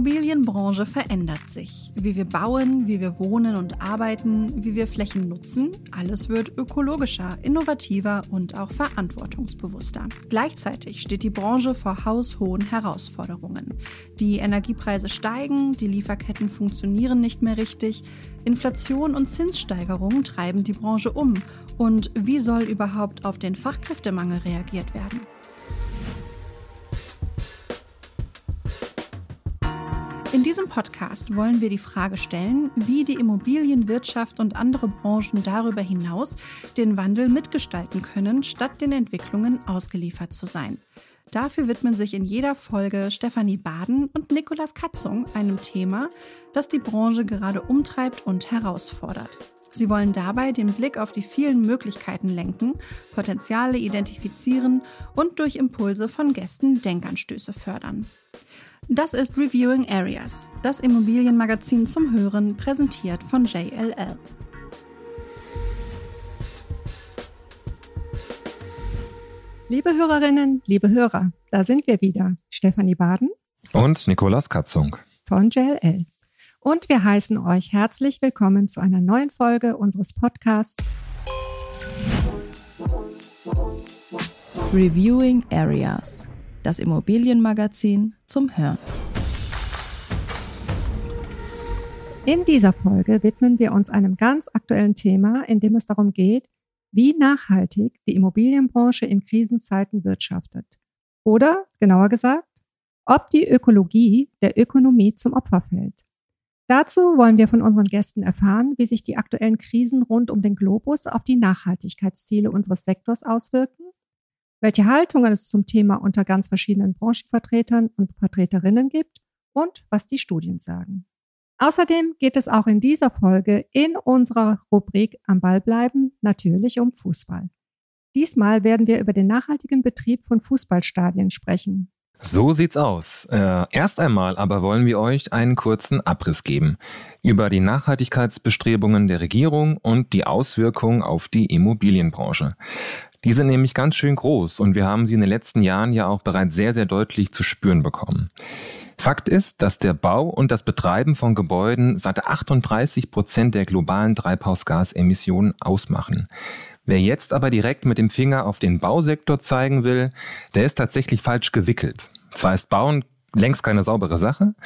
Immobilienbranche verändert sich. Wie wir bauen, wie wir wohnen und arbeiten, wie wir Flächen nutzen, alles wird ökologischer, innovativer und auch verantwortungsbewusster. Gleichzeitig steht die Branche vor haushohen Herausforderungen. Die Energiepreise steigen, die Lieferketten funktionieren nicht mehr richtig, Inflation und Zinssteigerungen treiben die Branche um. Und wie soll überhaupt auf den Fachkräftemangel reagiert werden? In diesem Podcast wollen wir die Frage stellen, wie die Immobilienwirtschaft und andere Branchen darüber hinaus den Wandel mitgestalten können, statt den Entwicklungen ausgeliefert zu sein. Dafür widmen sich in jeder Folge Stefanie Baden und Nikolas Katzung einem Thema, das die Branche gerade umtreibt und herausfordert. Sie wollen dabei den Blick auf die vielen Möglichkeiten lenken, Potenziale identifizieren und durch Impulse von Gästen Denkanstöße fördern. Das ist Reviewing Areas, das Immobilienmagazin zum Hören, präsentiert von JLL. Liebe Hörerinnen, liebe Hörer, da sind wir wieder. Stefanie Baden und Nikolas Katzung von JLL. Und wir heißen euch herzlich willkommen zu einer neuen Folge unseres Podcasts Reviewing Areas das Immobilienmagazin zum Hören. In dieser Folge widmen wir uns einem ganz aktuellen Thema, in dem es darum geht, wie nachhaltig die Immobilienbranche in Krisenzeiten wirtschaftet. Oder, genauer gesagt, ob die Ökologie der Ökonomie zum Opfer fällt. Dazu wollen wir von unseren Gästen erfahren, wie sich die aktuellen Krisen rund um den Globus auf die Nachhaltigkeitsziele unseres Sektors auswirken welche Haltungen es zum Thema unter ganz verschiedenen Branchenvertretern und Vertreterinnen gibt und was die Studien sagen. Außerdem geht es auch in dieser Folge in unserer Rubrik Am Ball bleiben natürlich um Fußball. Diesmal werden wir über den nachhaltigen Betrieb von Fußballstadien sprechen. So sieht's aus. Äh, erst einmal aber wollen wir euch einen kurzen Abriss geben über die Nachhaltigkeitsbestrebungen der Regierung und die Auswirkungen auf die Immobilienbranche. Die sind nämlich ganz schön groß und wir haben sie in den letzten Jahren ja auch bereits sehr, sehr deutlich zu spüren bekommen. Fakt ist, dass der Bau und das Betreiben von Gebäuden seit 38 Prozent der globalen Treibhausgasemissionen ausmachen. Wer jetzt aber direkt mit dem Finger auf den Bausektor zeigen will, der ist tatsächlich falsch gewickelt. Zwar ist Bauen längst keine saubere Sache,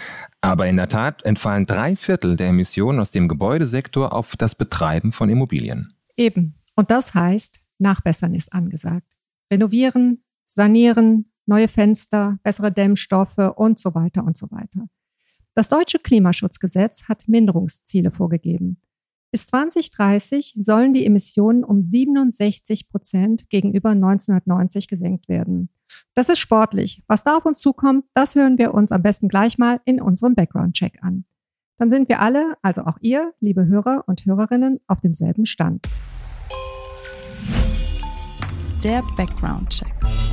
aber in der Tat entfallen drei Viertel der Emissionen aus dem Gebäudesektor auf das Betreiben von Immobilien. Eben. Und das heißt, Nachbessern ist angesagt. Renovieren, sanieren, neue Fenster, bessere Dämmstoffe und so weiter und so weiter. Das deutsche Klimaschutzgesetz hat Minderungsziele vorgegeben. Bis 2030 sollen die Emissionen um 67 Prozent gegenüber 1990 gesenkt werden. Das ist sportlich. Was da auf uns zukommt, das hören wir uns am besten gleich mal in unserem Background-Check an. Dann sind wir alle, also auch ihr, liebe Hörer und Hörerinnen, auf demselben Stand der Background-Check.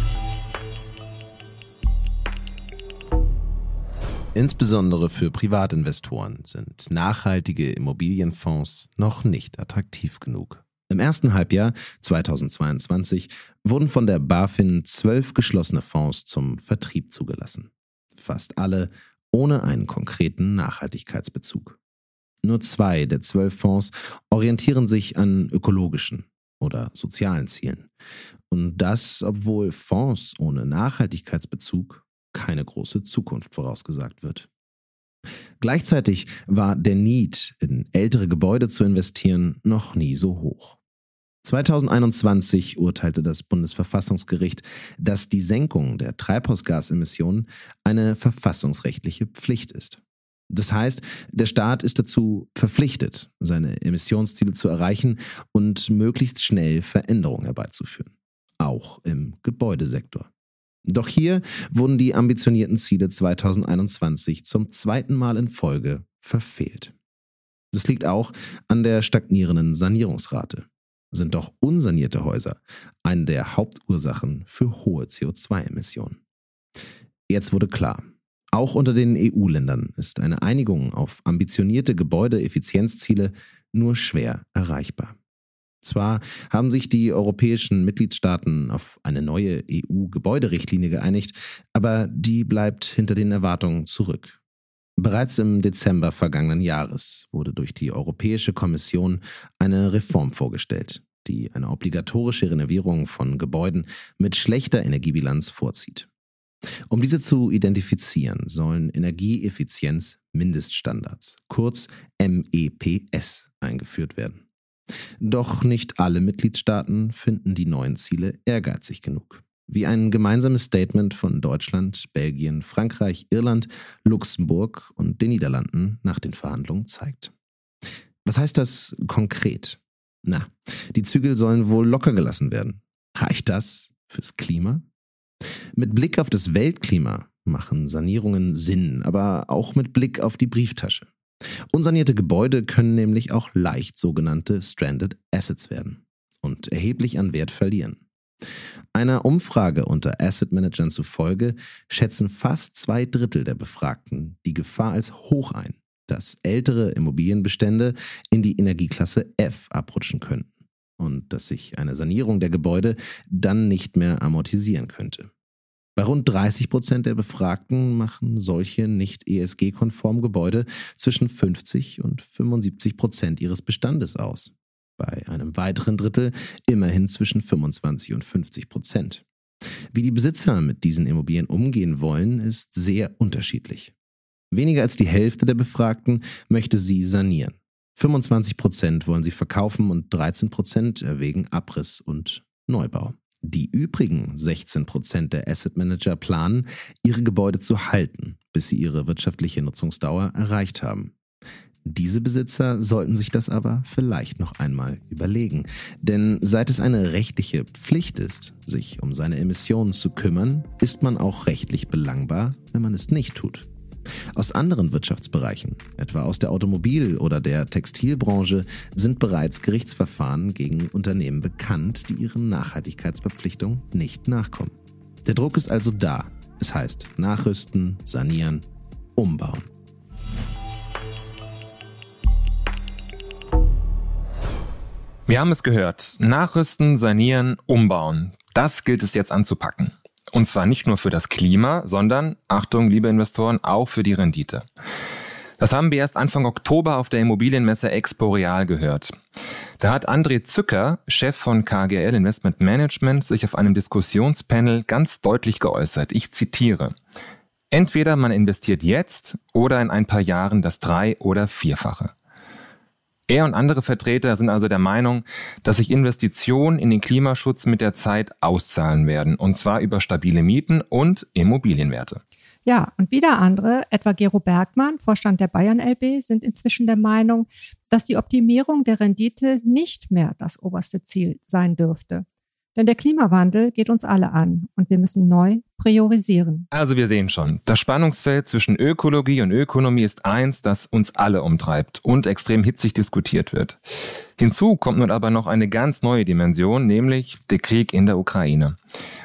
Insbesondere für Privatinvestoren sind nachhaltige Immobilienfonds noch nicht attraktiv genug. Im ersten Halbjahr 2022 wurden von der BaFin zwölf geschlossene Fonds zum Vertrieb zugelassen. Fast alle ohne einen konkreten Nachhaltigkeitsbezug. Nur zwei der zwölf Fonds orientieren sich an ökologischen oder sozialen Zielen. Und das, obwohl Fonds ohne Nachhaltigkeitsbezug keine große Zukunft vorausgesagt wird. Gleichzeitig war der Need, in ältere Gebäude zu investieren, noch nie so hoch. 2021 urteilte das Bundesverfassungsgericht, dass die Senkung der Treibhausgasemissionen eine verfassungsrechtliche Pflicht ist. Das heißt, der Staat ist dazu verpflichtet, seine Emissionsziele zu erreichen und möglichst schnell Veränderungen herbeizuführen. Auch im Gebäudesektor. Doch hier wurden die ambitionierten Ziele 2021 zum zweiten Mal in Folge verfehlt. Das liegt auch an der stagnierenden Sanierungsrate. Sind doch unsanierte Häuser eine der Hauptursachen für hohe CO2-Emissionen. Jetzt wurde klar, auch unter den EU-Ländern ist eine Einigung auf ambitionierte Gebäudeeffizienzziele nur schwer erreichbar. Zwar haben sich die europäischen Mitgliedstaaten auf eine neue EU-Gebäuderichtlinie geeinigt, aber die bleibt hinter den Erwartungen zurück. Bereits im Dezember vergangenen Jahres wurde durch die Europäische Kommission eine Reform vorgestellt, die eine obligatorische Renovierung von Gebäuden mit schlechter Energiebilanz vorzieht. Um diese zu identifizieren, sollen Energieeffizienz-Mindeststandards, kurz MEPS, eingeführt werden. Doch nicht alle Mitgliedstaaten finden die neuen Ziele ehrgeizig genug. Wie ein gemeinsames Statement von Deutschland, Belgien, Frankreich, Irland, Luxemburg und den Niederlanden nach den Verhandlungen zeigt. Was heißt das konkret? Na, die Zügel sollen wohl locker gelassen werden. Reicht das fürs Klima? Mit Blick auf das Weltklima machen Sanierungen Sinn, aber auch mit Blick auf die Brieftasche. Unsanierte Gebäude können nämlich auch leicht sogenannte Stranded Assets werden und erheblich an Wert verlieren. Einer Umfrage unter Asset Managern zufolge schätzen fast zwei Drittel der Befragten die Gefahr als hoch ein, dass ältere Immobilienbestände in die Energieklasse F abrutschen könnten und dass sich eine Sanierung der Gebäude dann nicht mehr amortisieren könnte. Bei rund 30 Prozent der Befragten machen solche nicht ESG-konform Gebäude zwischen 50 und 75 Prozent ihres Bestandes aus. Bei einem weiteren Drittel immerhin zwischen 25 und 50 Prozent. Wie die Besitzer mit diesen Immobilien umgehen wollen, ist sehr unterschiedlich. Weniger als die Hälfte der Befragten möchte sie sanieren. 25 Prozent wollen sie verkaufen und 13 Prozent erwägen Abriss und Neubau. Die übrigen 16 Prozent der Asset Manager planen, ihre Gebäude zu halten, bis sie ihre wirtschaftliche Nutzungsdauer erreicht haben. Diese Besitzer sollten sich das aber vielleicht noch einmal überlegen. Denn seit es eine rechtliche Pflicht ist, sich um seine Emissionen zu kümmern, ist man auch rechtlich belangbar, wenn man es nicht tut. Aus anderen Wirtschaftsbereichen, etwa aus der Automobil- oder der Textilbranche, sind bereits Gerichtsverfahren gegen Unternehmen bekannt, die ihren Nachhaltigkeitsverpflichtungen nicht nachkommen. Der Druck ist also da. Es heißt nachrüsten, sanieren, umbauen. Wir haben es gehört. Nachrüsten, sanieren, umbauen. Das gilt es jetzt anzupacken. Und zwar nicht nur für das Klima, sondern, Achtung, liebe Investoren, auch für die Rendite. Das haben wir erst Anfang Oktober auf der Immobilienmesse Expo Real gehört. Da hat André Zücker, Chef von KGL Investment Management, sich auf einem Diskussionspanel ganz deutlich geäußert. Ich zitiere. Entweder man investiert jetzt oder in ein paar Jahren das drei- oder vierfache. Er und andere Vertreter sind also der Meinung, dass sich Investitionen in den Klimaschutz mit der Zeit auszahlen werden, und zwar über stabile Mieten und Immobilienwerte. Ja, und wieder andere, etwa Gero Bergmann, Vorstand der Bayern LB, sind inzwischen der Meinung, dass die Optimierung der Rendite nicht mehr das oberste Ziel sein dürfte. Denn der Klimawandel geht uns alle an und wir müssen neu priorisieren. Also wir sehen schon, das Spannungsfeld zwischen Ökologie und Ökonomie ist eins, das uns alle umtreibt und extrem hitzig diskutiert wird. Hinzu kommt nun aber noch eine ganz neue Dimension, nämlich der Krieg in der Ukraine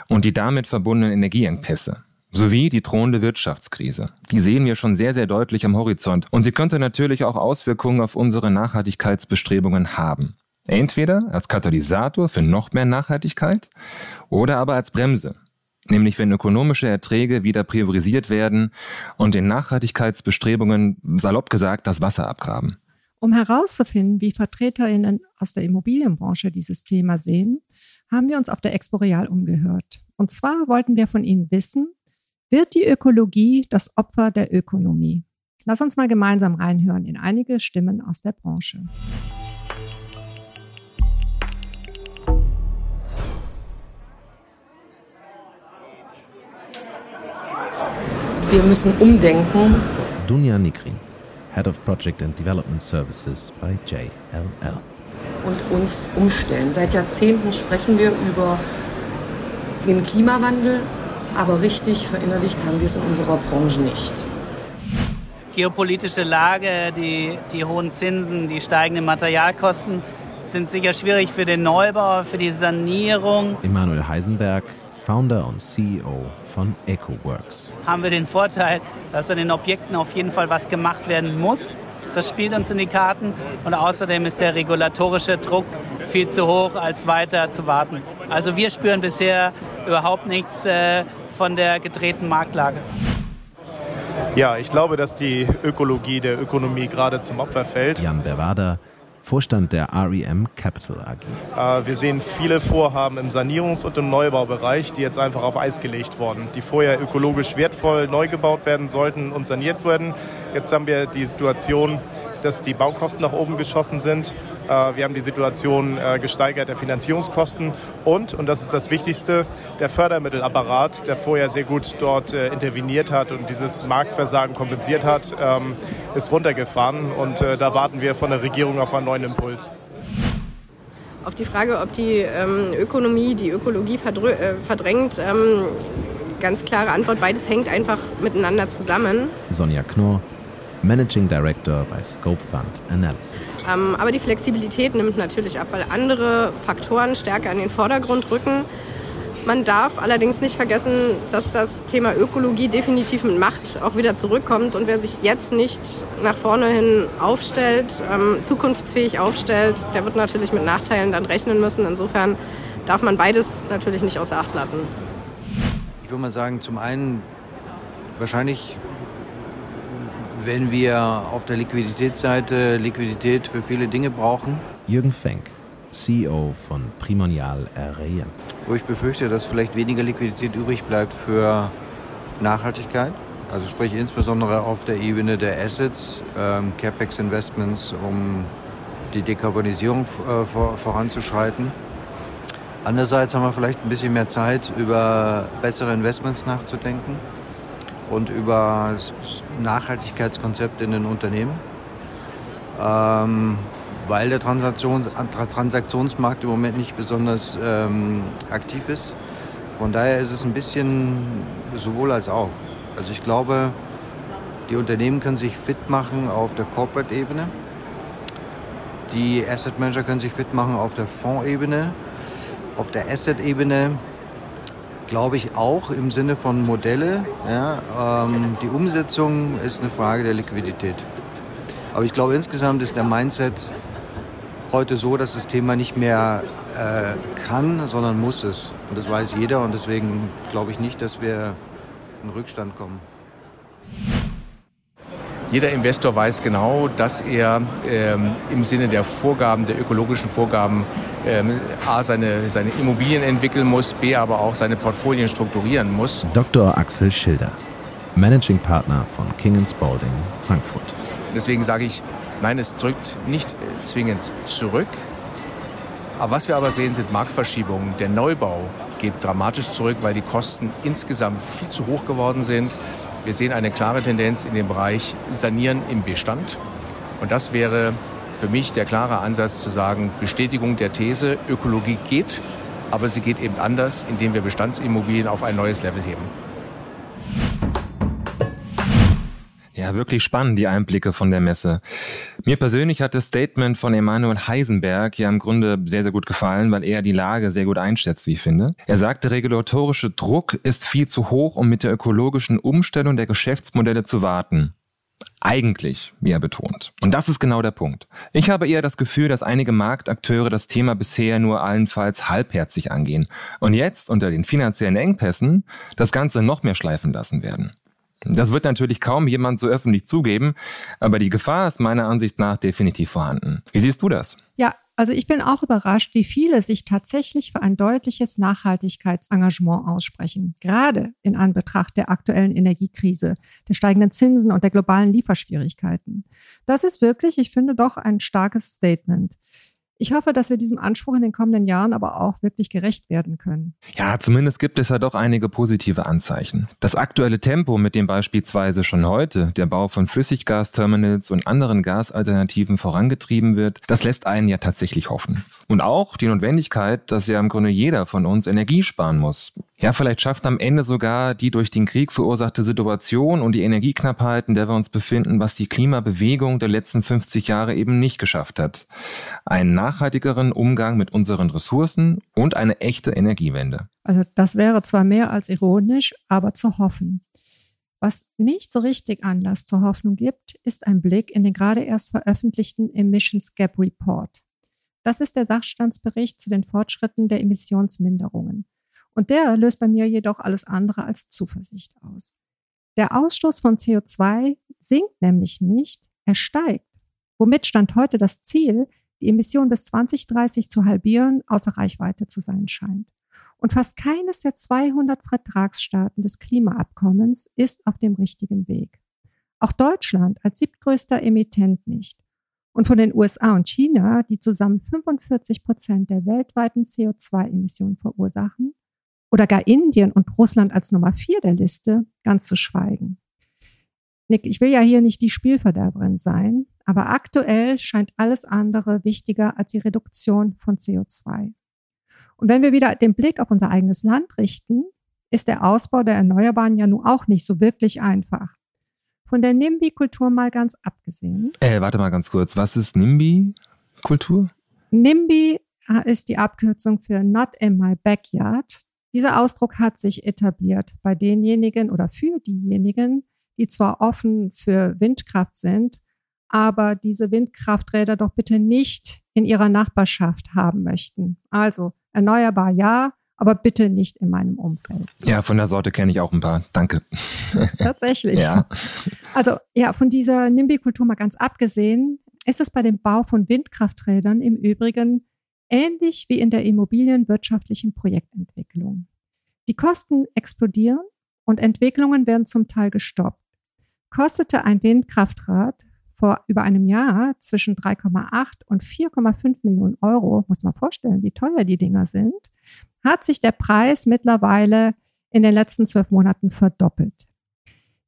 und die damit verbundenen Energieengpässe sowie die drohende Wirtschaftskrise. Die sehen wir schon sehr, sehr deutlich am Horizont und sie könnte natürlich auch Auswirkungen auf unsere Nachhaltigkeitsbestrebungen haben. Entweder als Katalysator für noch mehr Nachhaltigkeit oder aber als Bremse. Nämlich wenn ökonomische Erträge wieder priorisiert werden und den Nachhaltigkeitsbestrebungen, salopp gesagt, das Wasser abgraben. Um herauszufinden, wie VertreterInnen aus der Immobilienbranche dieses Thema sehen, haben wir uns auf der Expo Real umgehört. Und zwar wollten wir von Ihnen wissen, wird die Ökologie das Opfer der Ökonomie? Lass uns mal gemeinsam reinhören in einige Stimmen aus der Branche. Wir müssen umdenken. Dunja Nikrin, Head of Project and Development Services bei JLL. Und uns umstellen. Seit Jahrzehnten sprechen wir über den Klimawandel, aber richtig verinnerlicht haben wir es in unserer Branche nicht. Geopolitische Lage, die, die hohen Zinsen, die steigenden Materialkosten sind sicher schwierig für den Neubau, für die Sanierung. Emanuel Heisenberg, Founder und CEO von EcoWorks. Haben wir den Vorteil, dass an den Objekten auf jeden Fall was gemacht werden muss. Das spielt uns in die Karten. Und außerdem ist der regulatorische Druck viel zu hoch, als weiter zu warten. Also wir spüren bisher überhaupt nichts äh, von der gedrehten Marktlage. Ja, ich glaube, dass die Ökologie der Ökonomie gerade zum Opfer fällt. Jan Berwader, Vorstand der REM Capital AG. Äh, wir sehen viele Vorhaben im Sanierungs- und im Neubaubereich, die jetzt einfach auf Eis gelegt wurden, die vorher ökologisch wertvoll neu gebaut werden sollten und saniert wurden. Jetzt haben wir die Situation, dass die Baukosten nach oben geschossen sind. Äh, wir haben die Situation äh, gesteigert der Finanzierungskosten und, und das ist das Wichtigste, der Fördermittelapparat, der vorher sehr gut dort äh, interveniert hat und dieses Marktversagen kompensiert hat, ähm, ist runtergefahren und da warten wir von der Regierung auf einen neuen Impuls. Auf die Frage, ob die ähm, Ökonomie die Ökologie verdrängt, ähm, ganz klare Antwort, beides hängt einfach miteinander zusammen. Sonja Knorr, Managing Director bei Scope Fund Analysis. Ähm, aber die Flexibilität nimmt natürlich ab, weil andere Faktoren stärker in den Vordergrund rücken. Man darf allerdings nicht vergessen, dass das Thema Ökologie definitiv mit Macht auch wieder zurückkommt. Und wer sich jetzt nicht nach vorne hin aufstellt, ähm, zukunftsfähig aufstellt, der wird natürlich mit Nachteilen dann rechnen müssen. Insofern darf man beides natürlich nicht außer Acht lassen. Ich würde mal sagen, zum einen wahrscheinlich wenn wir auf der Liquiditätsseite Liquidität für viele Dinge brauchen. Jürgen Fenk, CEO von Primonial RE. Wo ich befürchte, dass vielleicht weniger Liquidität übrig bleibt für Nachhaltigkeit. Also sprich insbesondere auf der Ebene der Assets, ähm, CapEx-Investments, um die Dekarbonisierung äh, vor, voranzuschreiten. Andererseits haben wir vielleicht ein bisschen mehr Zeit, über bessere Investments nachzudenken und über Nachhaltigkeitskonzepte in den Unternehmen, ähm, weil der Transaktions Transaktionsmarkt im Moment nicht besonders ähm, aktiv ist. Von daher ist es ein bisschen sowohl als auch. Also ich glaube, die Unternehmen können sich fit machen auf der Corporate-Ebene. Die Asset Manager können sich fit machen auf der Fondsebene. Auf der Asset-Ebene glaube ich auch im Sinne von Modelle. Ja, ähm, die Umsetzung ist eine Frage der Liquidität. Aber ich glaube insgesamt ist der Mindset heute so, dass das Thema nicht mehr äh, kann, sondern muss es. Und das weiß jeder und deswegen glaube ich nicht, dass wir in Rückstand kommen. Jeder Investor weiß genau, dass er ähm, im Sinne der Vorgaben, der ökologischen Vorgaben, ähm, A, seine, seine Immobilien entwickeln muss, B, aber auch seine Portfolien strukturieren muss. Dr. Axel Schilder, Managing Partner von King Spalding Frankfurt. Deswegen sage ich, nein, es drückt nicht äh, zwingend zurück. Aber was wir aber sehen, sind Marktverschiebungen. Der Neubau geht dramatisch zurück, weil die Kosten insgesamt viel zu hoch geworden sind. Wir sehen eine klare Tendenz in dem Bereich Sanieren im Bestand. Und das wäre für mich der klare Ansatz zu sagen, Bestätigung der These, Ökologie geht, aber sie geht eben anders, indem wir Bestandsimmobilien auf ein neues Level heben. Ja, wirklich spannend, die Einblicke von der Messe. Mir persönlich hat das Statement von Emanuel Heisenberg ja im Grunde sehr, sehr gut gefallen, weil er die Lage sehr gut einschätzt, wie ich finde. Er sagt, der regulatorische Druck ist viel zu hoch, um mit der ökologischen Umstellung der Geschäftsmodelle zu warten. Eigentlich, wie er betont. Und das ist genau der Punkt. Ich habe eher das Gefühl, dass einige Marktakteure das Thema bisher nur allenfalls halbherzig angehen und jetzt unter den finanziellen Engpässen das Ganze noch mehr schleifen lassen werden. Das wird natürlich kaum jemand so öffentlich zugeben, aber die Gefahr ist meiner Ansicht nach definitiv vorhanden. Wie siehst du das? Ja, also ich bin auch überrascht, wie viele sich tatsächlich für ein deutliches Nachhaltigkeitsengagement aussprechen, gerade in Anbetracht der aktuellen Energiekrise, der steigenden Zinsen und der globalen Lieferschwierigkeiten. Das ist wirklich, ich finde, doch ein starkes Statement. Ich hoffe, dass wir diesem Anspruch in den kommenden Jahren aber auch wirklich gerecht werden können. Ja, zumindest gibt es ja doch einige positive Anzeichen. Das aktuelle Tempo, mit dem beispielsweise schon heute der Bau von Flüssiggasterminals und anderen Gasalternativen vorangetrieben wird, das lässt einen ja tatsächlich hoffen. Und auch die Notwendigkeit, dass ja im Grunde jeder von uns Energie sparen muss. Ja, vielleicht schafft am Ende sogar die durch den Krieg verursachte Situation und die Energieknappheit, in der wir uns befinden, was die Klimabewegung der letzten 50 Jahre eben nicht geschafft hat. Einen nachhaltigeren Umgang mit unseren Ressourcen und eine echte Energiewende. Also das wäre zwar mehr als ironisch, aber zu hoffen. Was nicht so richtig Anlass zur Hoffnung gibt, ist ein Blick in den gerade erst veröffentlichten Emissions Gap Report. Das ist der Sachstandsbericht zu den Fortschritten der Emissionsminderungen. Und der löst bei mir jedoch alles andere als Zuversicht aus. Der Ausstoß von CO2 sinkt nämlich nicht, er steigt. Womit stand heute das Ziel, die Emissionen bis 2030 zu halbieren, außer Reichweite zu sein scheint. Und fast keines der 200 Vertragsstaaten des Klimaabkommens ist auf dem richtigen Weg. Auch Deutschland als siebtgrößter Emittent nicht. Und von den USA und China, die zusammen 45 Prozent der weltweiten CO2-Emissionen verursachen, oder gar Indien und Russland als Nummer vier der Liste, ganz zu schweigen. Nick, ich will ja hier nicht die Spielverderberin sein, aber aktuell scheint alles andere wichtiger als die Reduktion von CO2. Und wenn wir wieder den Blick auf unser eigenes Land richten, ist der Ausbau der Erneuerbaren ja nun auch nicht so wirklich einfach. Von der NIMBY-Kultur mal ganz abgesehen. Äh, warte mal ganz kurz. Was ist NIMBY-Kultur? NIMBY ist die Abkürzung für Not in my backyard. Dieser Ausdruck hat sich etabliert bei denjenigen oder für diejenigen, die zwar offen für Windkraft sind, aber diese Windkrafträder doch bitte nicht in ihrer Nachbarschaft haben möchten. Also erneuerbar ja, aber bitte nicht in meinem Umfeld. Ja, von der Sorte kenne ich auch ein paar. Danke. Tatsächlich. ja. Also ja, von dieser NIMBY-Kultur mal ganz abgesehen, ist es bei dem Bau von Windkrafträdern im Übrigen ähnlich wie in der immobilienwirtschaftlichen Projektentwicklung. Die Kosten explodieren und Entwicklungen werden zum Teil gestoppt. Kostete ein Windkraftrad vor über einem Jahr zwischen 3,8 und 4,5 Millionen Euro, muss man vorstellen, wie teuer die Dinger sind, hat sich der Preis mittlerweile in den letzten zwölf Monaten verdoppelt.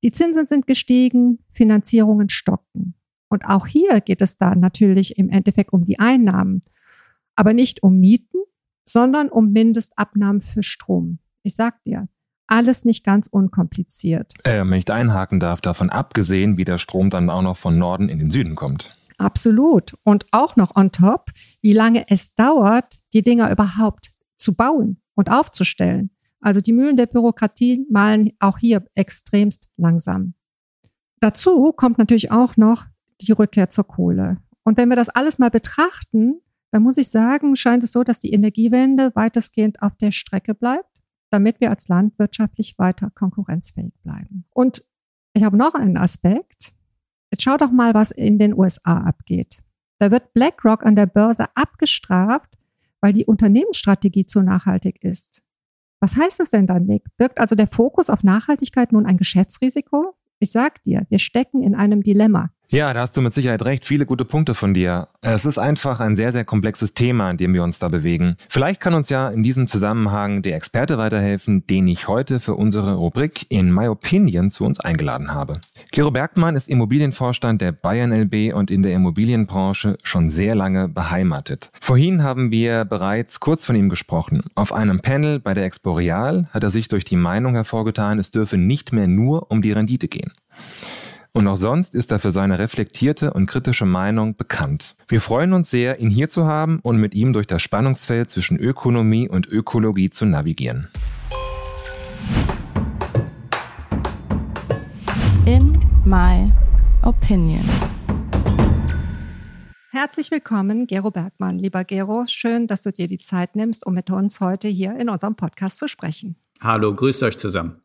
Die Zinsen sind gestiegen, Finanzierungen stocken. Und auch hier geht es da natürlich im Endeffekt um die Einnahmen, aber nicht um Mieten, sondern um Mindestabnahmen für Strom. Ich sag dir, alles nicht ganz unkompliziert. Äh, wenn ich da einhaken darf, davon abgesehen, wie der Strom dann auch noch von Norden in den Süden kommt. Absolut. Und auch noch on top, wie lange es dauert, die Dinger überhaupt zu bauen und aufzustellen. Also die Mühlen der Bürokratie malen auch hier extremst langsam. Dazu kommt natürlich auch noch die Rückkehr zur Kohle. Und wenn wir das alles mal betrachten, dann muss ich sagen, scheint es so, dass die Energiewende weitestgehend auf der Strecke bleibt damit wir als Land wirtschaftlich weiter konkurrenzfähig bleiben. Und ich habe noch einen Aspekt. Jetzt schau doch mal, was in den USA abgeht. Da wird BlackRock an der Börse abgestraft, weil die Unternehmensstrategie zu nachhaltig ist. Was heißt das denn dann, Nick? Birgt also der Fokus auf Nachhaltigkeit nun ein Geschäftsrisiko? Ich sag dir, wir stecken in einem Dilemma. Ja, da hast du mit Sicherheit recht. Viele gute Punkte von dir. Es ist einfach ein sehr, sehr komplexes Thema, in dem wir uns da bewegen. Vielleicht kann uns ja in diesem Zusammenhang der Experte weiterhelfen, den ich heute für unsere Rubrik in My Opinion zu uns eingeladen habe. Gero Bergmann ist Immobilienvorstand der Bayern LB und in der Immobilienbranche schon sehr lange beheimatet. Vorhin haben wir bereits kurz von ihm gesprochen. Auf einem Panel bei der Expo Real hat er sich durch die Meinung hervorgetan, es dürfe nicht mehr nur um die Rendite gehen. Und auch sonst ist er für seine reflektierte und kritische Meinung bekannt. Wir freuen uns sehr, ihn hier zu haben und mit ihm durch das Spannungsfeld zwischen Ökonomie und Ökologie zu navigieren. In my opinion. Herzlich willkommen, Gero Bergmann. Lieber Gero, schön, dass du dir die Zeit nimmst, um mit uns heute hier in unserem Podcast zu sprechen. Hallo, grüßt euch zusammen.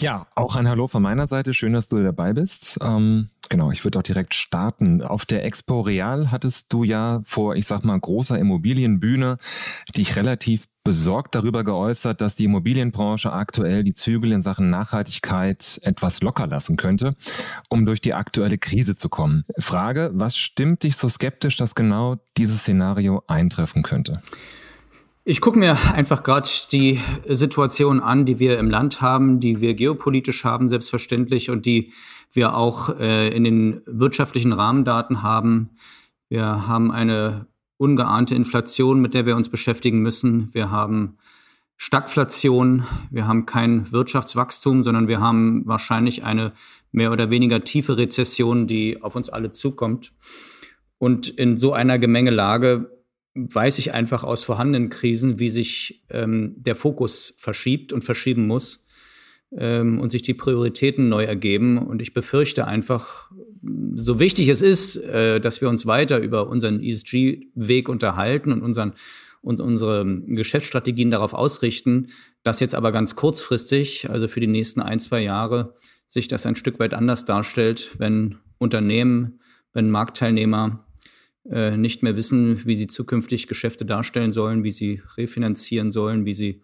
Ja, auch ein Hallo von meiner Seite. Schön, dass du dabei bist. Ähm, genau, ich würde auch direkt starten. Auf der Expo Real hattest du ja vor, ich sag mal, großer Immobilienbühne dich relativ besorgt darüber geäußert, dass die Immobilienbranche aktuell die Zügel in Sachen Nachhaltigkeit etwas locker lassen könnte, um durch die aktuelle Krise zu kommen. Frage, was stimmt dich so skeptisch, dass genau dieses Szenario eintreffen könnte? Ich gucke mir einfach gerade die Situation an, die wir im Land haben, die wir geopolitisch haben, selbstverständlich, und die wir auch äh, in den wirtschaftlichen Rahmendaten haben. Wir haben eine ungeahnte Inflation, mit der wir uns beschäftigen müssen. Wir haben Stagflation, wir haben kein Wirtschaftswachstum, sondern wir haben wahrscheinlich eine mehr oder weniger tiefe Rezession, die auf uns alle zukommt. Und in so einer Gemengelage weiß ich einfach aus vorhandenen Krisen, wie sich ähm, der Fokus verschiebt und verschieben muss ähm, und sich die Prioritäten neu ergeben. Und ich befürchte einfach, so wichtig es ist, äh, dass wir uns weiter über unseren ESG-Weg unterhalten und unseren und unsere Geschäftsstrategien darauf ausrichten, dass jetzt aber ganz kurzfristig, also für die nächsten ein, zwei Jahre, sich das ein Stück weit anders darstellt, wenn Unternehmen, wenn Marktteilnehmer äh, nicht mehr wissen, wie sie zukünftig Geschäfte darstellen sollen, wie sie refinanzieren sollen, wie sie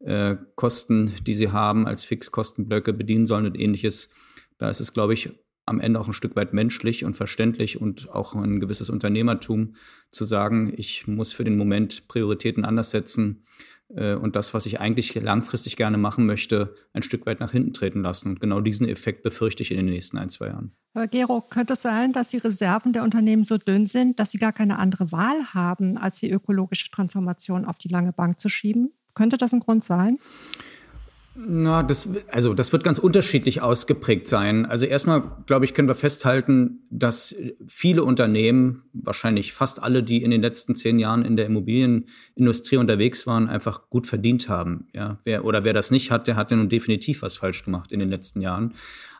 äh, Kosten, die sie haben, als Fixkostenblöcke bedienen sollen und ähnliches. Da ist es, glaube ich, am Ende auch ein Stück weit menschlich und verständlich und auch ein gewisses Unternehmertum zu sagen, ich muss für den Moment Prioritäten anders setzen äh, und das, was ich eigentlich langfristig gerne machen möchte, ein Stück weit nach hinten treten lassen. Und genau diesen Effekt befürchte ich in den nächsten ein, zwei Jahren. Herr Gero, könnte es sein, dass die Reserven der Unternehmen so dünn sind, dass sie gar keine andere Wahl haben, als die ökologische Transformation auf die lange Bank zu schieben? Könnte das ein Grund sein? Na, das, also das wird ganz unterschiedlich ausgeprägt sein. Also erstmal, glaube ich, können wir festhalten, dass viele Unternehmen, wahrscheinlich fast alle, die in den letzten zehn Jahren in der Immobilienindustrie unterwegs waren, einfach gut verdient haben. Ja, wer, oder wer das nicht hat, der hat ja nun definitiv was falsch gemacht in den letzten Jahren.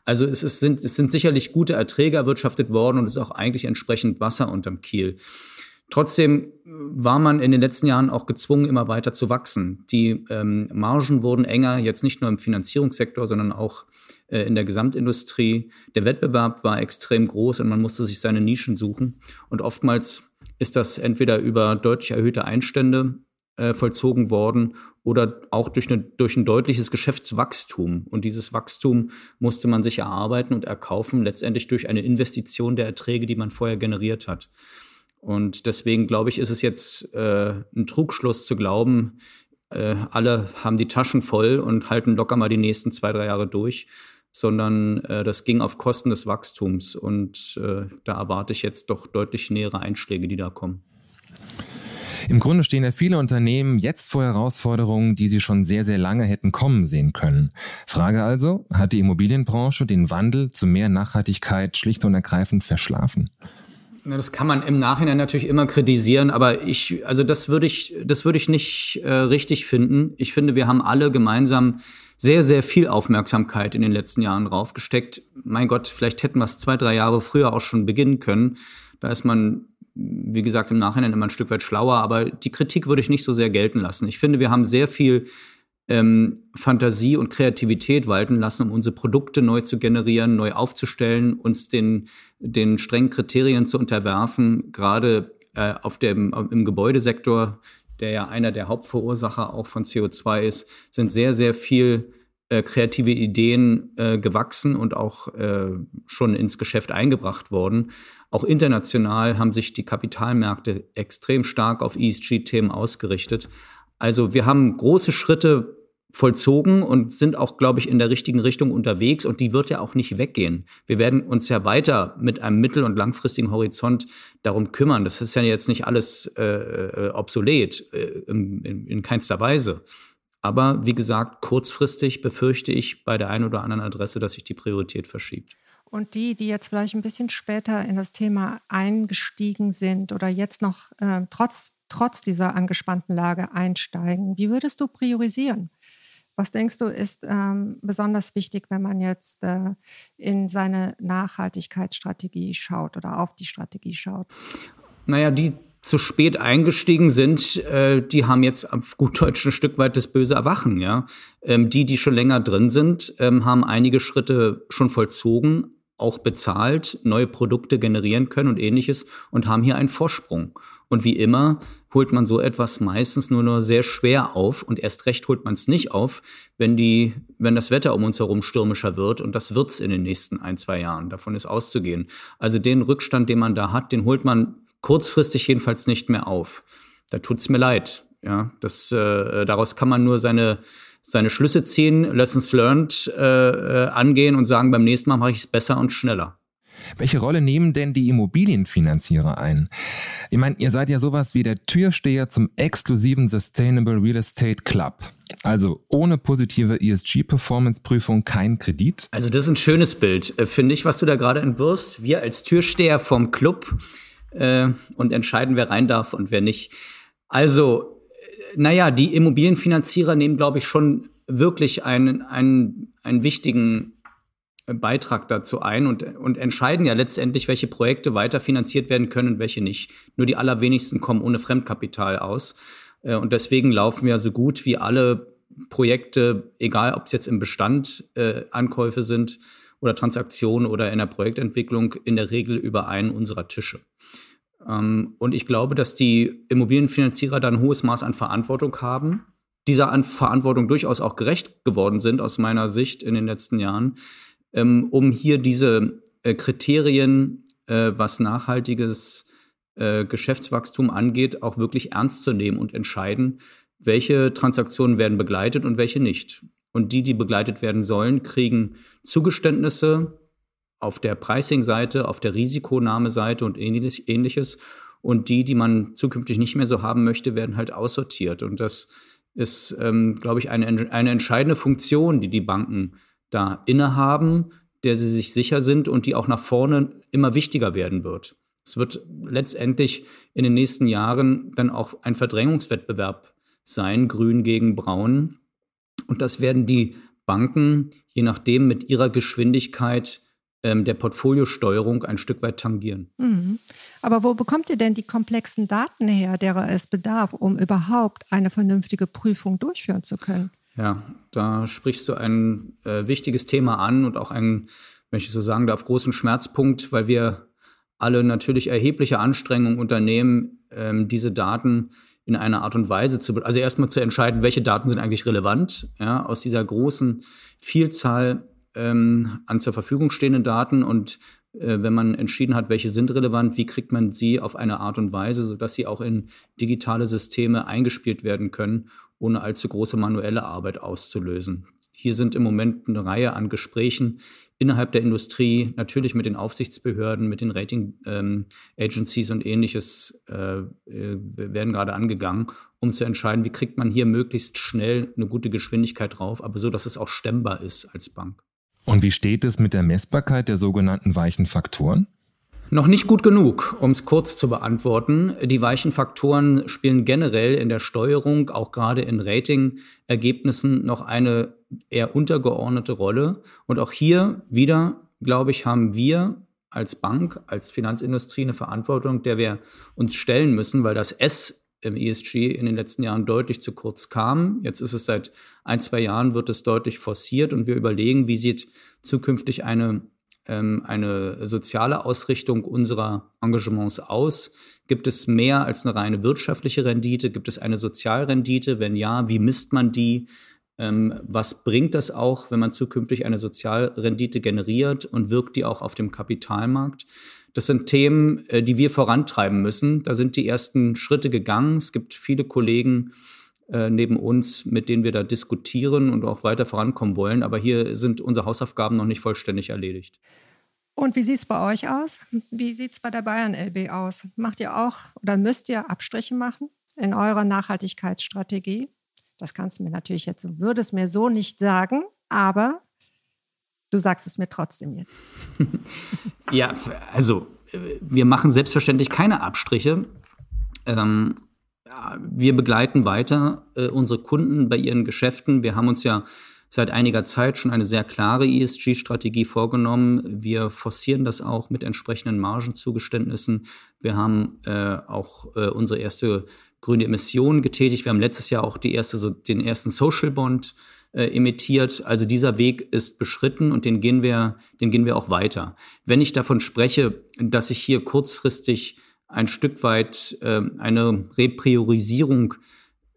Also es, ist, sind, es sind sicherlich gute Erträge erwirtschaftet worden und es ist auch eigentlich entsprechend Wasser unterm Kiel. Trotzdem war man in den letzten Jahren auch gezwungen, immer weiter zu wachsen. Die ähm, Margen wurden enger, jetzt nicht nur im Finanzierungssektor, sondern auch äh, in der Gesamtindustrie. Der Wettbewerb war extrem groß und man musste sich seine Nischen suchen. Und oftmals ist das entweder über deutlich erhöhte Einstände äh, vollzogen worden oder auch durch, eine, durch ein deutliches Geschäftswachstum. Und dieses Wachstum musste man sich erarbeiten und erkaufen, letztendlich durch eine Investition der Erträge, die man vorher generiert hat. Und deswegen glaube ich, ist es jetzt äh, ein Trugschluss zu glauben, äh, alle haben die Taschen voll und halten locker mal die nächsten zwei, drei Jahre durch, sondern äh, das ging auf Kosten des Wachstums. Und äh, da erwarte ich jetzt doch deutlich nähere Einschläge, die da kommen. Im Grunde stehen ja viele Unternehmen jetzt vor Herausforderungen, die sie schon sehr, sehr lange hätten kommen sehen können. Frage also, hat die Immobilienbranche den Wandel zu mehr Nachhaltigkeit schlicht und ergreifend verschlafen? Das kann man im Nachhinein natürlich immer kritisieren, aber ich, also das würde ich, das würde ich nicht äh, richtig finden. Ich finde, wir haben alle gemeinsam sehr, sehr viel Aufmerksamkeit in den letzten Jahren draufgesteckt. Mein Gott, vielleicht hätten wir es zwei, drei Jahre früher auch schon beginnen können. Da ist man, wie gesagt, im Nachhinein immer ein Stück weit schlauer, aber die Kritik würde ich nicht so sehr gelten lassen. Ich finde, wir haben sehr viel ähm, Fantasie und Kreativität walten lassen, um unsere Produkte neu zu generieren, neu aufzustellen, uns den, den strengen Kriterien zu unterwerfen, gerade äh, auf dem, im Gebäudesektor, der ja einer der Hauptverursacher auch von CO2 ist, sind sehr, sehr viel äh, kreative Ideen äh, gewachsen und auch äh, schon ins Geschäft eingebracht worden. Auch international haben sich die Kapitalmärkte extrem stark auf ESG-Themen ausgerichtet. Also wir haben große Schritte vollzogen und sind auch, glaube ich, in der richtigen Richtung unterwegs und die wird ja auch nicht weggehen. Wir werden uns ja weiter mit einem mittel- und langfristigen Horizont darum kümmern. Das ist ja jetzt nicht alles äh, äh obsolet, äh, in, in, in keinster Weise. Aber wie gesagt, kurzfristig befürchte ich bei der einen oder anderen Adresse, dass sich die Priorität verschiebt. Und die, die jetzt vielleicht ein bisschen später in das Thema eingestiegen sind oder jetzt noch äh, trotz trotz dieser angespannten Lage einsteigen. Wie würdest du priorisieren? Was denkst du, ist ähm, besonders wichtig, wenn man jetzt äh, in seine Nachhaltigkeitsstrategie schaut oder auf die Strategie schaut? Naja, die zu spät eingestiegen sind, äh, die haben jetzt auf gut Deutsch ein Stück weit das böse Erwachen. Ja? Ähm, die, die schon länger drin sind, ähm, haben einige Schritte schon vollzogen, auch bezahlt, neue Produkte generieren können und ähnliches und haben hier einen Vorsprung. Und wie immer holt man so etwas meistens nur nur sehr schwer auf und erst recht holt man es nicht auf, wenn die, wenn das Wetter um uns herum stürmischer wird und das wird's in den nächsten ein, zwei Jahren. Davon ist auszugehen. Also den Rückstand, den man da hat, den holt man kurzfristig jedenfalls nicht mehr auf. Da tut's mir leid. Ja, das, äh, daraus kann man nur seine, seine Schlüsse ziehen, Lessons learned äh, äh angehen und sagen, beim nächsten Mal mache ich es besser und schneller. Welche Rolle nehmen denn die Immobilienfinanzierer ein? Ich meine, ihr seid ja sowas wie der Türsteher zum exklusiven Sustainable Real Estate Club. Also ohne positive ESG-Performance-Prüfung kein Kredit? Also das ist ein schönes Bild, äh, finde ich, was du da gerade entwirfst. Wir als Türsteher vom Club äh, und entscheiden, wer rein darf und wer nicht. Also, äh, naja, die Immobilienfinanzierer nehmen, glaube ich, schon wirklich einen, einen, einen wichtigen Beitrag dazu ein und, und entscheiden ja letztendlich, welche Projekte weiterfinanziert werden können und welche nicht. Nur die allerwenigsten kommen ohne Fremdkapital aus. Äh, und deswegen laufen ja so gut wie alle Projekte, egal ob es jetzt im Bestand äh, Ankäufe sind oder Transaktion oder in der Projektentwicklung in der Regel über einen unserer Tische. Ähm, und ich glaube, dass die Immobilienfinanzierer da ein hohes Maß an Verantwortung haben, dieser an Verantwortung durchaus auch gerecht geworden sind, aus meiner Sicht in den letzten Jahren, ähm, um hier diese äh, Kriterien, äh, was nachhaltiges äh, Geschäftswachstum angeht, auch wirklich ernst zu nehmen und entscheiden, welche Transaktionen werden begleitet und welche nicht. Und die, die begleitet werden sollen, kriegen Zugeständnisse auf der Pricing-Seite, auf der Risikonahmeseite und ähnliches. Und die, die man zukünftig nicht mehr so haben möchte, werden halt aussortiert. Und das ist, ähm, glaube ich, eine, eine entscheidende Funktion, die die Banken da innehaben, der sie sich sicher sind und die auch nach vorne immer wichtiger werden wird. Es wird letztendlich in den nächsten Jahren dann auch ein Verdrängungswettbewerb sein, grün gegen braun. Und das werden die Banken, je nachdem, mit ihrer Geschwindigkeit ähm, der Portfoliosteuerung ein Stück weit tangieren. Mhm. Aber wo bekommt ihr denn die komplexen Daten her, derer es bedarf, um überhaupt eine vernünftige Prüfung durchführen zu können? Ja, da sprichst du ein äh, wichtiges Thema an und auch einen, wenn ich so sagen darf, großen Schmerzpunkt, weil wir alle natürlich erhebliche Anstrengungen unternehmen, ähm, diese Daten in einer Art und Weise zu, also erstmal zu entscheiden, welche Daten sind eigentlich relevant, ja, aus dieser großen Vielzahl ähm, an zur Verfügung stehenden Daten und wenn man entschieden hat, welche sind relevant, wie kriegt man sie auf eine Art und Weise, sodass sie auch in digitale Systeme eingespielt werden können, ohne allzu große manuelle Arbeit auszulösen. Hier sind im Moment eine Reihe an Gesprächen innerhalb der Industrie, natürlich mit den Aufsichtsbehörden, mit den Rating ähm, Agencies und ähnliches äh, äh, werden gerade angegangen, um zu entscheiden, wie kriegt man hier möglichst schnell eine gute Geschwindigkeit drauf, aber so, dass es auch stemmbar ist als Bank. Und wie steht es mit der Messbarkeit der sogenannten weichen Faktoren? Noch nicht gut genug, um es kurz zu beantworten. Die weichen Faktoren spielen generell in der Steuerung, auch gerade in Ratingergebnissen, noch eine eher untergeordnete Rolle. Und auch hier wieder, glaube ich, haben wir als Bank, als Finanzindustrie eine Verantwortung, der wir uns stellen müssen, weil das S im ESG in den letzten Jahren deutlich zu kurz kam. Jetzt ist es seit ein, zwei Jahren, wird es deutlich forciert und wir überlegen, wie sieht zukünftig eine ähm, eine soziale Ausrichtung unserer Engagements aus? Gibt es mehr als eine reine wirtschaftliche Rendite? Gibt es eine Sozialrendite? Wenn ja, wie misst man die? Ähm, was bringt das auch, wenn man zukünftig eine Sozialrendite generiert und wirkt die auch auf dem Kapitalmarkt? Das sind Themen, äh, die wir vorantreiben müssen. Da sind die ersten Schritte gegangen. Es gibt viele Kollegen, äh, neben uns, mit denen wir da diskutieren und auch weiter vorankommen wollen. Aber hier sind unsere Hausaufgaben noch nicht vollständig erledigt. Und wie sieht es bei euch aus? Wie sieht es bei der Bayern LB aus? Macht ihr auch oder müsst ihr Abstriche machen in eurer Nachhaltigkeitsstrategie? Das kannst du mir natürlich jetzt, würde es mir so nicht sagen, aber du sagst es mir trotzdem jetzt. ja, also wir machen selbstverständlich keine Abstriche. Ähm, wir begleiten weiter äh, unsere Kunden bei ihren Geschäften. Wir haben uns ja seit einiger Zeit schon eine sehr klare ESG-Strategie vorgenommen. Wir forcieren das auch mit entsprechenden Margenzugeständnissen. Wir haben äh, auch äh, unsere erste grüne Emission getätigt. Wir haben letztes Jahr auch die erste, so, den ersten Social Bond äh, emittiert. Also dieser Weg ist beschritten und den gehen wir, den gehen wir auch weiter. Wenn ich davon spreche, dass ich hier kurzfristig ein Stück weit äh, eine Repriorisierung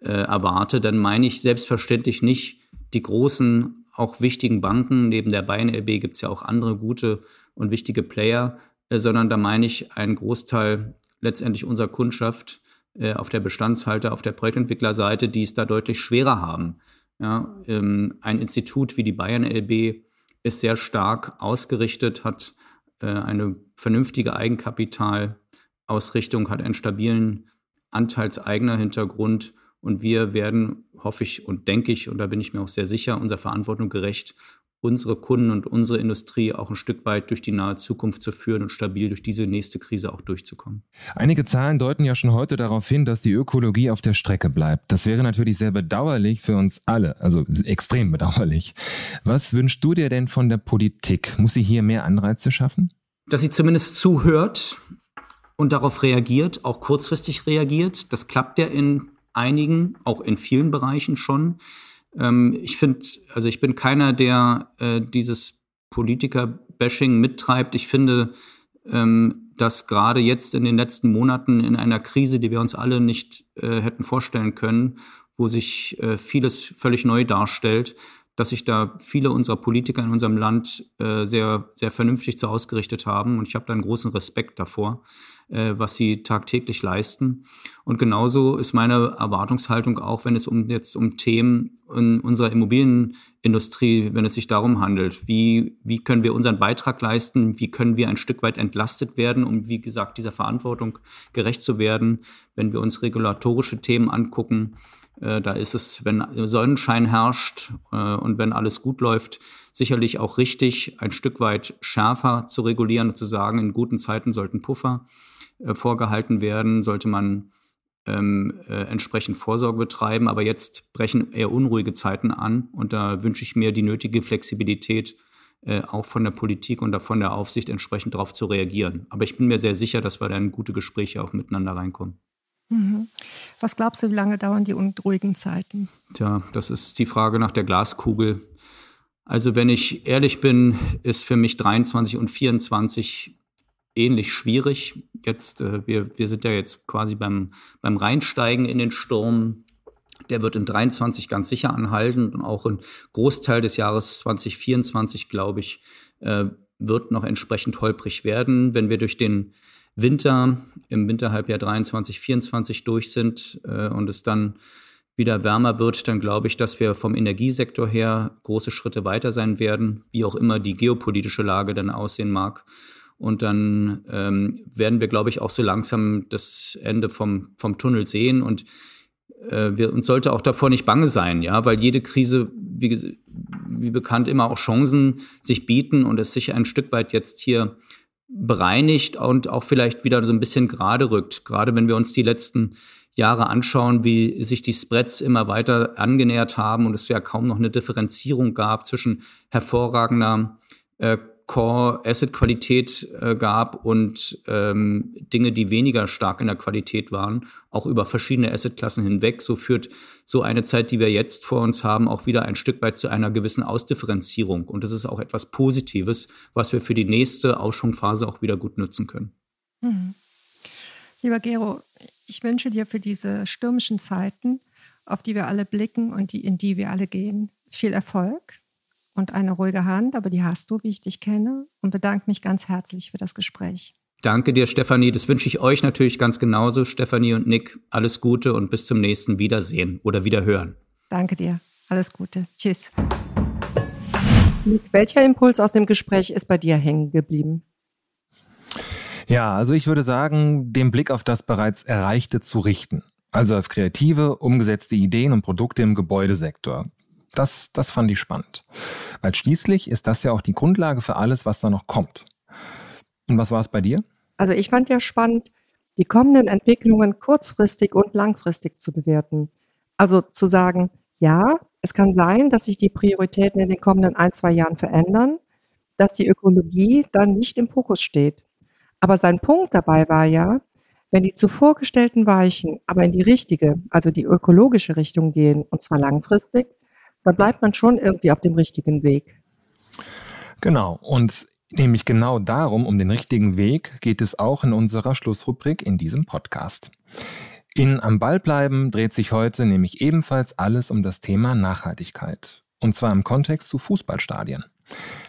äh, erwarte, dann meine ich selbstverständlich nicht die großen, auch wichtigen Banken. Neben der Bayern LB gibt es ja auch andere gute und wichtige Player, äh, sondern da meine ich einen Großteil letztendlich unserer Kundschaft äh, auf der Bestandshalter, auf der Projektentwicklerseite, die es da deutlich schwerer haben. Ja, ähm, ein Institut wie die Bayern LB ist sehr stark ausgerichtet, hat äh, eine vernünftige Eigenkapital Ausrichtung, hat einen stabilen anteilseigener Hintergrund und wir werden, hoffe ich und denke ich, und da bin ich mir auch sehr sicher, unserer Verantwortung gerecht, unsere Kunden und unsere Industrie auch ein Stück weit durch die nahe Zukunft zu führen und stabil durch diese nächste Krise auch durchzukommen. Einige Zahlen deuten ja schon heute darauf hin, dass die Ökologie auf der Strecke bleibt. Das wäre natürlich sehr bedauerlich für uns alle, also extrem bedauerlich. Was wünschst du dir denn von der Politik? Muss sie hier mehr Anreize schaffen? Dass sie zumindest zuhört, und darauf reagiert, auch kurzfristig reagiert. Das klappt ja in einigen, auch in vielen Bereichen schon. Ähm, ich finde, also ich bin keiner, der äh, dieses Politiker-Bashing mittreibt. Ich finde, ähm, dass gerade jetzt in den letzten Monaten in einer Krise, die wir uns alle nicht äh, hätten vorstellen können, wo sich äh, vieles völlig neu darstellt, dass sich da viele unserer Politiker in unserem Land äh, sehr, sehr vernünftig zu ausgerichtet haben. Und ich habe da einen großen Respekt davor, äh, was sie tagtäglich leisten. Und genauso ist meine Erwartungshaltung auch, wenn es um jetzt um Themen in unserer Immobilienindustrie, wenn es sich darum handelt, wie, wie können wir unseren Beitrag leisten, wie können wir ein Stück weit entlastet werden, um, wie gesagt, dieser Verantwortung gerecht zu werden, wenn wir uns regulatorische Themen angucken äh, da ist es, wenn Sonnenschein herrscht äh, und wenn alles gut läuft, sicherlich auch richtig, ein Stück weit schärfer zu regulieren und zu sagen, in guten Zeiten sollten Puffer äh, vorgehalten werden, sollte man ähm, äh, entsprechend Vorsorge betreiben. Aber jetzt brechen eher unruhige Zeiten an und da wünsche ich mir die nötige Flexibilität, äh, auch von der Politik und von der Aufsicht entsprechend darauf zu reagieren. Aber ich bin mir sehr sicher, dass wir da in gute Gespräche auch miteinander reinkommen. Mhm. Was glaubst du, wie lange dauern die unruhigen Zeiten? Tja, das ist die Frage nach der Glaskugel. Also wenn ich ehrlich bin, ist für mich 23 und 24 ähnlich schwierig. Jetzt, äh, wir, wir sind ja jetzt quasi beim, beim Reinsteigen in den Sturm. Der wird in 23 ganz sicher anhalten und auch ein Großteil des Jahres 2024, glaube ich, äh, wird noch entsprechend holprig werden. Wenn wir durch den Winter, im Winterhalbjahr 23, 24 durch sind äh, und es dann wieder wärmer wird, dann glaube ich, dass wir vom Energiesektor her große Schritte weiter sein werden, wie auch immer die geopolitische Lage dann aussehen mag. Und dann ähm, werden wir, glaube ich, auch so langsam das Ende vom, vom Tunnel sehen. Und äh, wir, uns sollte auch davor nicht bange sein, ja, weil jede Krise, wie, wie bekannt, immer auch Chancen sich bieten und es sich ein Stück weit jetzt hier bereinigt und auch vielleicht wieder so ein bisschen gerade rückt. Gerade wenn wir uns die letzten Jahre anschauen, wie sich die Spreads immer weiter angenähert haben und es ja kaum noch eine Differenzierung gab zwischen hervorragender äh, Core-Asset-Qualität äh, gab und ähm, Dinge, die weniger stark in der Qualität waren, auch über verschiedene Assetklassen hinweg. So führt so eine Zeit, die wir jetzt vor uns haben, auch wieder ein Stück weit zu einer gewissen Ausdifferenzierung. Und das ist auch etwas Positives, was wir für die nächste Ausschwungphase auch wieder gut nutzen können. Mhm. Lieber Gero, ich wünsche dir für diese stürmischen Zeiten, auf die wir alle blicken und die, in die wir alle gehen, viel Erfolg und eine ruhige Hand, aber die hast du, wie ich dich kenne, und bedanke mich ganz herzlich für das Gespräch. Danke dir, Stefanie. Das wünsche ich euch natürlich ganz genauso. Stefanie und Nick, alles Gute und bis zum nächsten Wiedersehen oder Wiederhören. Danke dir. Alles Gute. Tschüss. Nick, welcher Impuls aus dem Gespräch ist bei dir hängen geblieben? Ja, also ich würde sagen, den Blick auf das bereits Erreichte zu richten. Also auf kreative, umgesetzte Ideen und Produkte im Gebäudesektor. Das, das fand ich spannend. Weil schließlich ist das ja auch die Grundlage für alles, was da noch kommt. Und was war es bei dir? Also ich fand ja spannend, die kommenden Entwicklungen kurzfristig und langfristig zu bewerten. Also zu sagen, ja, es kann sein, dass sich die Prioritäten in den kommenden ein, zwei Jahren verändern, dass die Ökologie dann nicht im Fokus steht. Aber sein Punkt dabei war ja, wenn die zuvor gestellten Weichen aber in die richtige, also die ökologische Richtung gehen, und zwar langfristig, dann bleibt man schon irgendwie auf dem richtigen Weg. Genau. Und nämlich genau darum, um den richtigen Weg, geht es auch in unserer Schlussrubrik in diesem Podcast. In Am Ball bleiben dreht sich heute nämlich ebenfalls alles um das Thema Nachhaltigkeit. Und zwar im Kontext zu Fußballstadien.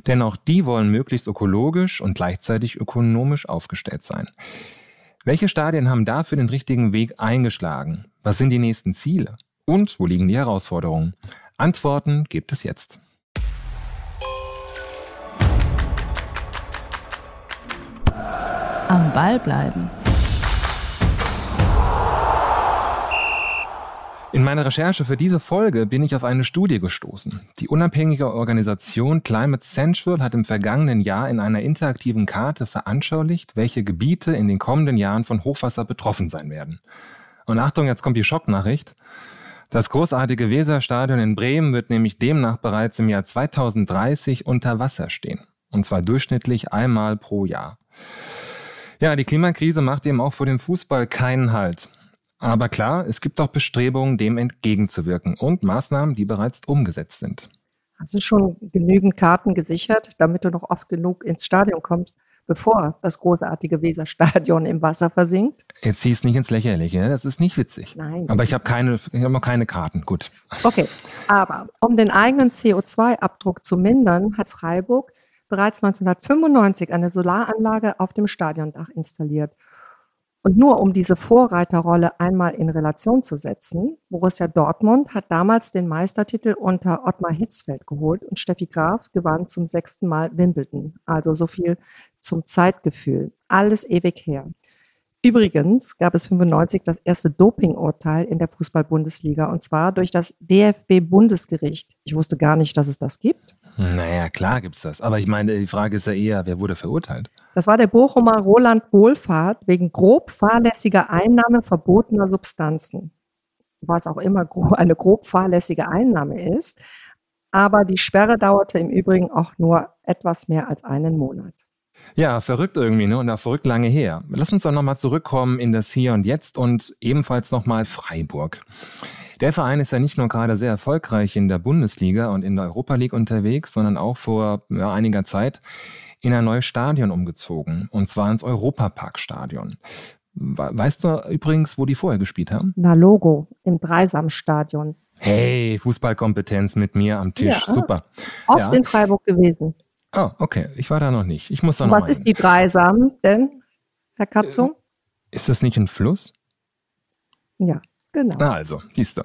Denn auch die wollen möglichst ökologisch und gleichzeitig ökonomisch aufgestellt sein. Welche Stadien haben dafür den richtigen Weg eingeschlagen? Was sind die nächsten Ziele? Und wo liegen die Herausforderungen? Antworten gibt es jetzt. Am Ball bleiben. In meiner Recherche für diese Folge bin ich auf eine Studie gestoßen. Die unabhängige Organisation Climate Central hat im vergangenen Jahr in einer interaktiven Karte veranschaulicht, welche Gebiete in den kommenden Jahren von Hochwasser betroffen sein werden. Und Achtung, jetzt kommt die Schocknachricht. Das großartige Weserstadion in Bremen wird nämlich demnach bereits im Jahr 2030 unter Wasser stehen. Und zwar durchschnittlich einmal pro Jahr. Ja, die Klimakrise macht eben auch vor dem Fußball keinen Halt. Aber klar, es gibt auch Bestrebungen, dem entgegenzuwirken und Maßnahmen, die bereits umgesetzt sind. Hast du schon genügend Karten gesichert, damit du noch oft genug ins Stadion kommst, bevor das großartige Weserstadion im Wasser versinkt? Jetzt ziehst nicht ins Lächerliche, das ist nicht witzig. Nein. Aber ich habe keine, ich hab noch keine Karten, gut. Okay, aber um den eigenen CO2-Abdruck zu mindern, hat Freiburg bereits 1995 eine Solaranlage auf dem Stadiondach installiert. Und nur um diese Vorreiterrolle einmal in Relation zu setzen, Borussia Dortmund hat damals den Meistertitel unter Ottmar Hitzfeld geholt und Steffi Graf gewann zum sechsten Mal Wimbledon. Also so viel zum Zeitgefühl. Alles ewig her. Übrigens gab es 95 das erste Dopingurteil in der Fußball-Bundesliga und zwar durch das DFB-Bundesgericht. Ich wusste gar nicht, dass es das gibt. Naja, klar gibt's das. Aber ich meine, die Frage ist ja eher, wer wurde verurteilt? Das war der Bochumer Roland Wohlfahrt wegen grob fahrlässiger Einnahme verbotener Substanzen. Was auch immer eine grob fahrlässige Einnahme ist. Aber die Sperre dauerte im Übrigen auch nur etwas mehr als einen Monat. Ja, verrückt irgendwie, ne? Und da verrückt lange her. Lass uns doch nochmal zurückkommen in das Hier und Jetzt und ebenfalls nochmal Freiburg. Der Verein ist ja nicht nur gerade sehr erfolgreich in der Bundesliga und in der Europa League unterwegs, sondern auch vor ja, einiger Zeit in ein neues Stadion umgezogen, und zwar ins Europaparkstadion. Weißt du übrigens, wo die vorher gespielt haben? Na Logo, im Dreisamstadion. Hey, Fußballkompetenz mit mir am Tisch, ja, super. Oft ja. in Freiburg gewesen. Oh, okay, ich war da noch nicht. Ich muss da noch Was mal ist die Dreisam denn, Herr Katzung? Ist das nicht ein Fluss? Ja. Genau. Na also, siehst du.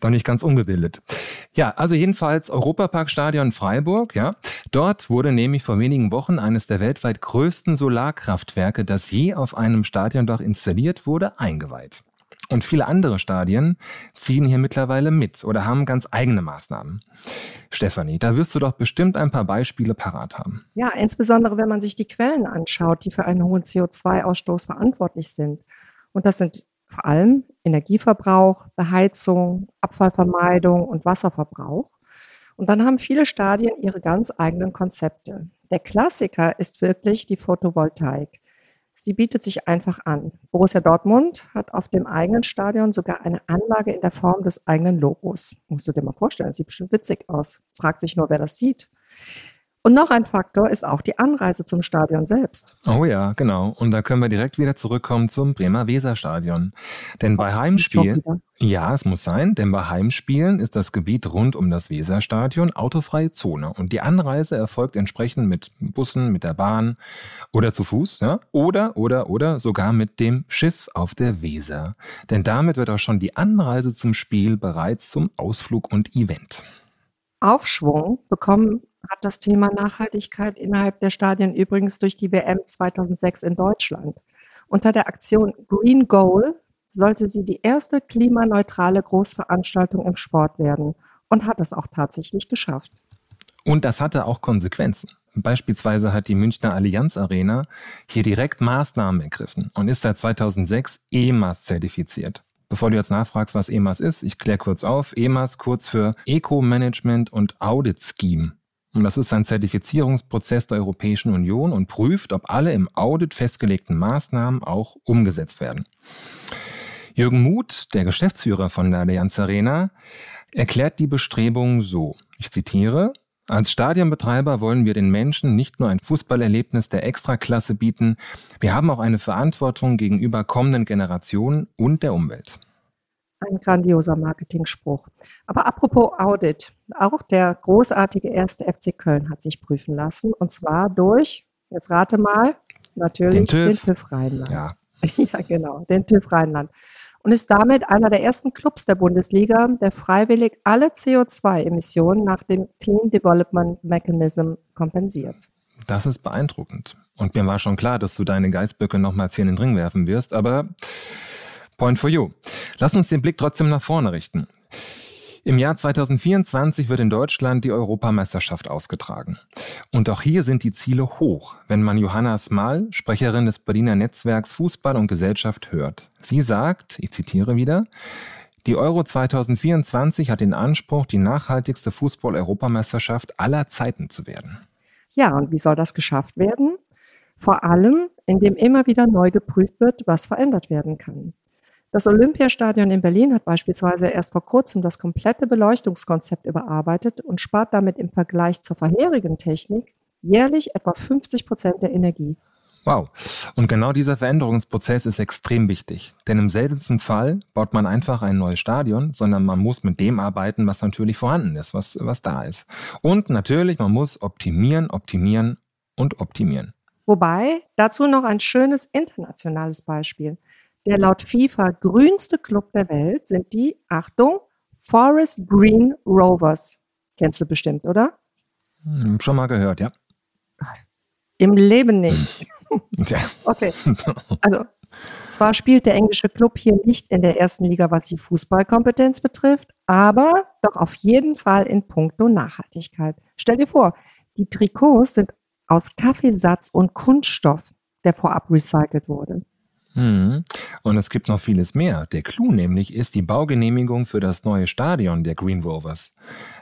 Doch nicht ganz ungebildet. Ja, also jedenfalls Europaparkstadion Freiburg, ja. Dort wurde nämlich vor wenigen Wochen eines der weltweit größten Solarkraftwerke, das je auf einem Stadiondach installiert wurde, eingeweiht. Und viele andere Stadien ziehen hier mittlerweile mit oder haben ganz eigene Maßnahmen. Stefanie, da wirst du doch bestimmt ein paar Beispiele parat haben. Ja, insbesondere wenn man sich die Quellen anschaut, die für einen hohen CO2-Ausstoß verantwortlich sind. Und das sind vor allem Energieverbrauch, Beheizung, Abfallvermeidung und Wasserverbrauch. Und dann haben viele Stadien ihre ganz eigenen Konzepte. Der Klassiker ist wirklich die Photovoltaik. Sie bietet sich einfach an. Borussia Dortmund hat auf dem eigenen Stadion sogar eine Anlage in der Form des eigenen Logos. Musst du dir mal vorstellen, sieht bestimmt witzig aus. Fragt sich nur, wer das sieht. Und noch ein Faktor ist auch die Anreise zum Stadion selbst. Oh ja, genau. Und da können wir direkt wieder zurückkommen zum Bremer Weserstadion. Denn bei Heimspielen, ja, es muss sein, denn bei Heimspielen ist das Gebiet rund um das Weserstadion autofreie Zone. Und die Anreise erfolgt entsprechend mit Bussen, mit der Bahn oder zu Fuß, ja? oder, oder, oder sogar mit dem Schiff auf der Weser. Denn damit wird auch schon die Anreise zum Spiel bereits zum Ausflug und Event. Aufschwung bekommen hat das Thema Nachhaltigkeit innerhalb der Stadien übrigens durch die WM 2006 in Deutschland. Unter der Aktion Green Goal sollte sie die erste klimaneutrale Großveranstaltung im Sport werden und hat es auch tatsächlich geschafft. Und das hatte auch Konsequenzen. Beispielsweise hat die Münchner Allianz Arena hier direkt Maßnahmen ergriffen und ist seit 2006 EMAS zertifiziert. Bevor du jetzt nachfragst, was EMAS ist, ich kläre kurz auf. EMAS kurz für Eco Management und Audit Scheme. Und das ist ein Zertifizierungsprozess der Europäischen Union und prüft, ob alle im Audit festgelegten Maßnahmen auch umgesetzt werden. Jürgen Muth, der Geschäftsführer von der Allianz Arena, erklärt die Bestrebungen so. Ich zitiere, als Stadionbetreiber wollen wir den Menschen nicht nur ein Fußballerlebnis der Extraklasse bieten, wir haben auch eine Verantwortung gegenüber kommenden Generationen und der Umwelt. Ein grandioser Marketingspruch. Aber apropos Audit, auch der großartige erste FC Köln hat sich prüfen lassen und zwar durch, jetzt rate mal, natürlich den TÜV, den TÜV Rheinland. Ja. ja, genau, den TÜV Rheinland. Und ist damit einer der ersten Clubs der Bundesliga, der freiwillig alle CO2-Emissionen nach dem Clean Development Mechanism kompensiert. Das ist beeindruckend. Und mir war schon klar, dass du deine Geißböcke nochmals hier in den Ring werfen wirst, aber Point for you. Lass uns den Blick trotzdem nach vorne richten. Im Jahr 2024 wird in Deutschland die Europameisterschaft ausgetragen. Und auch hier sind die Ziele hoch, wenn man Johanna Small, Sprecherin des Berliner Netzwerks Fußball und Gesellschaft, hört. Sie sagt, ich zitiere wieder, die Euro 2024 hat den Anspruch, die nachhaltigste Fußball-Europameisterschaft aller Zeiten zu werden. Ja, und wie soll das geschafft werden? Vor allem, indem immer wieder neu geprüft wird, was verändert werden kann. Das Olympiastadion in Berlin hat beispielsweise erst vor kurzem das komplette Beleuchtungskonzept überarbeitet und spart damit im Vergleich zur vorherigen Technik jährlich etwa 50 Prozent der Energie. Wow. Und genau dieser Veränderungsprozess ist extrem wichtig. Denn im seltensten Fall baut man einfach ein neues Stadion, sondern man muss mit dem arbeiten, was natürlich vorhanden ist, was, was da ist. Und natürlich, man muss optimieren, optimieren und optimieren. Wobei, dazu noch ein schönes internationales Beispiel. Der laut FIFA grünste Club der Welt sind die, Achtung, Forest Green Rovers. Kennst du bestimmt, oder? Hm, schon mal gehört, ja. Im Leben nicht. Ja. Okay. Also, zwar spielt der englische Club hier nicht in der ersten Liga, was die Fußballkompetenz betrifft, aber doch auf jeden Fall in puncto Nachhaltigkeit. Stell dir vor, die Trikots sind aus Kaffeesatz und Kunststoff, der vorab recycelt wurde. Hm. Und es gibt noch vieles mehr. Der Clou nämlich ist die Baugenehmigung für das neue Stadion der Green Rovers.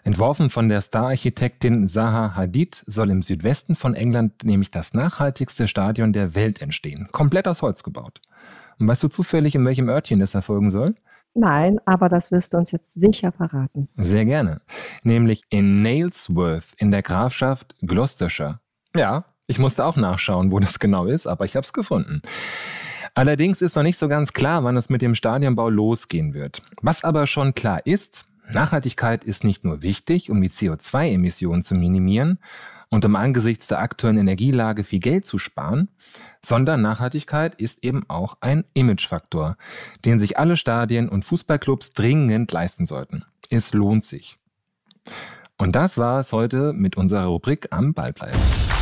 Entworfen von der Stararchitektin Zaha Hadid soll im Südwesten von England nämlich das nachhaltigste Stadion der Welt entstehen. Komplett aus Holz gebaut. Und weißt du zufällig, in welchem Örtchen das erfolgen soll? Nein, aber das wirst du uns jetzt sicher verraten. Sehr gerne. Nämlich in Nailsworth in der Grafschaft Gloucestershire. Ja, ich musste auch nachschauen, wo das genau ist, aber ich habe es gefunden. Allerdings ist noch nicht so ganz klar, wann es mit dem Stadionbau losgehen wird. Was aber schon klar ist, Nachhaltigkeit ist nicht nur wichtig, um die CO2-Emissionen zu minimieren und um angesichts der aktuellen Energielage viel Geld zu sparen, sondern Nachhaltigkeit ist eben auch ein Imagefaktor, den sich alle Stadien und Fußballclubs dringend leisten sollten. Es lohnt sich. Und das war es heute mit unserer Rubrik am Ballbleiben.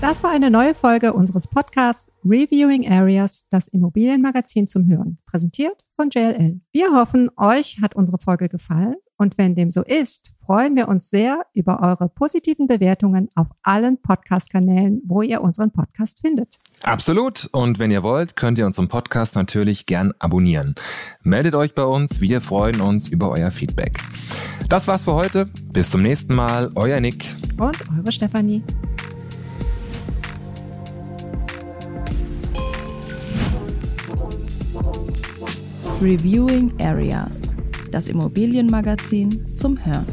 Das war eine neue Folge unseres Podcasts Reviewing Areas, das Immobilienmagazin zum Hören, präsentiert von JLL. Wir hoffen, euch hat unsere Folge gefallen und wenn dem so ist, freuen wir uns sehr über eure positiven Bewertungen auf allen Podcast-Kanälen, wo ihr unseren Podcast findet. Absolut. Und wenn ihr wollt, könnt ihr unseren Podcast natürlich gern abonnieren. Meldet euch bei uns. Wir freuen uns über euer Feedback. Das war's für heute. Bis zum nächsten Mal. Euer Nick. Und eure Stefanie. Reviewing Areas, das Immobilienmagazin zum Hören.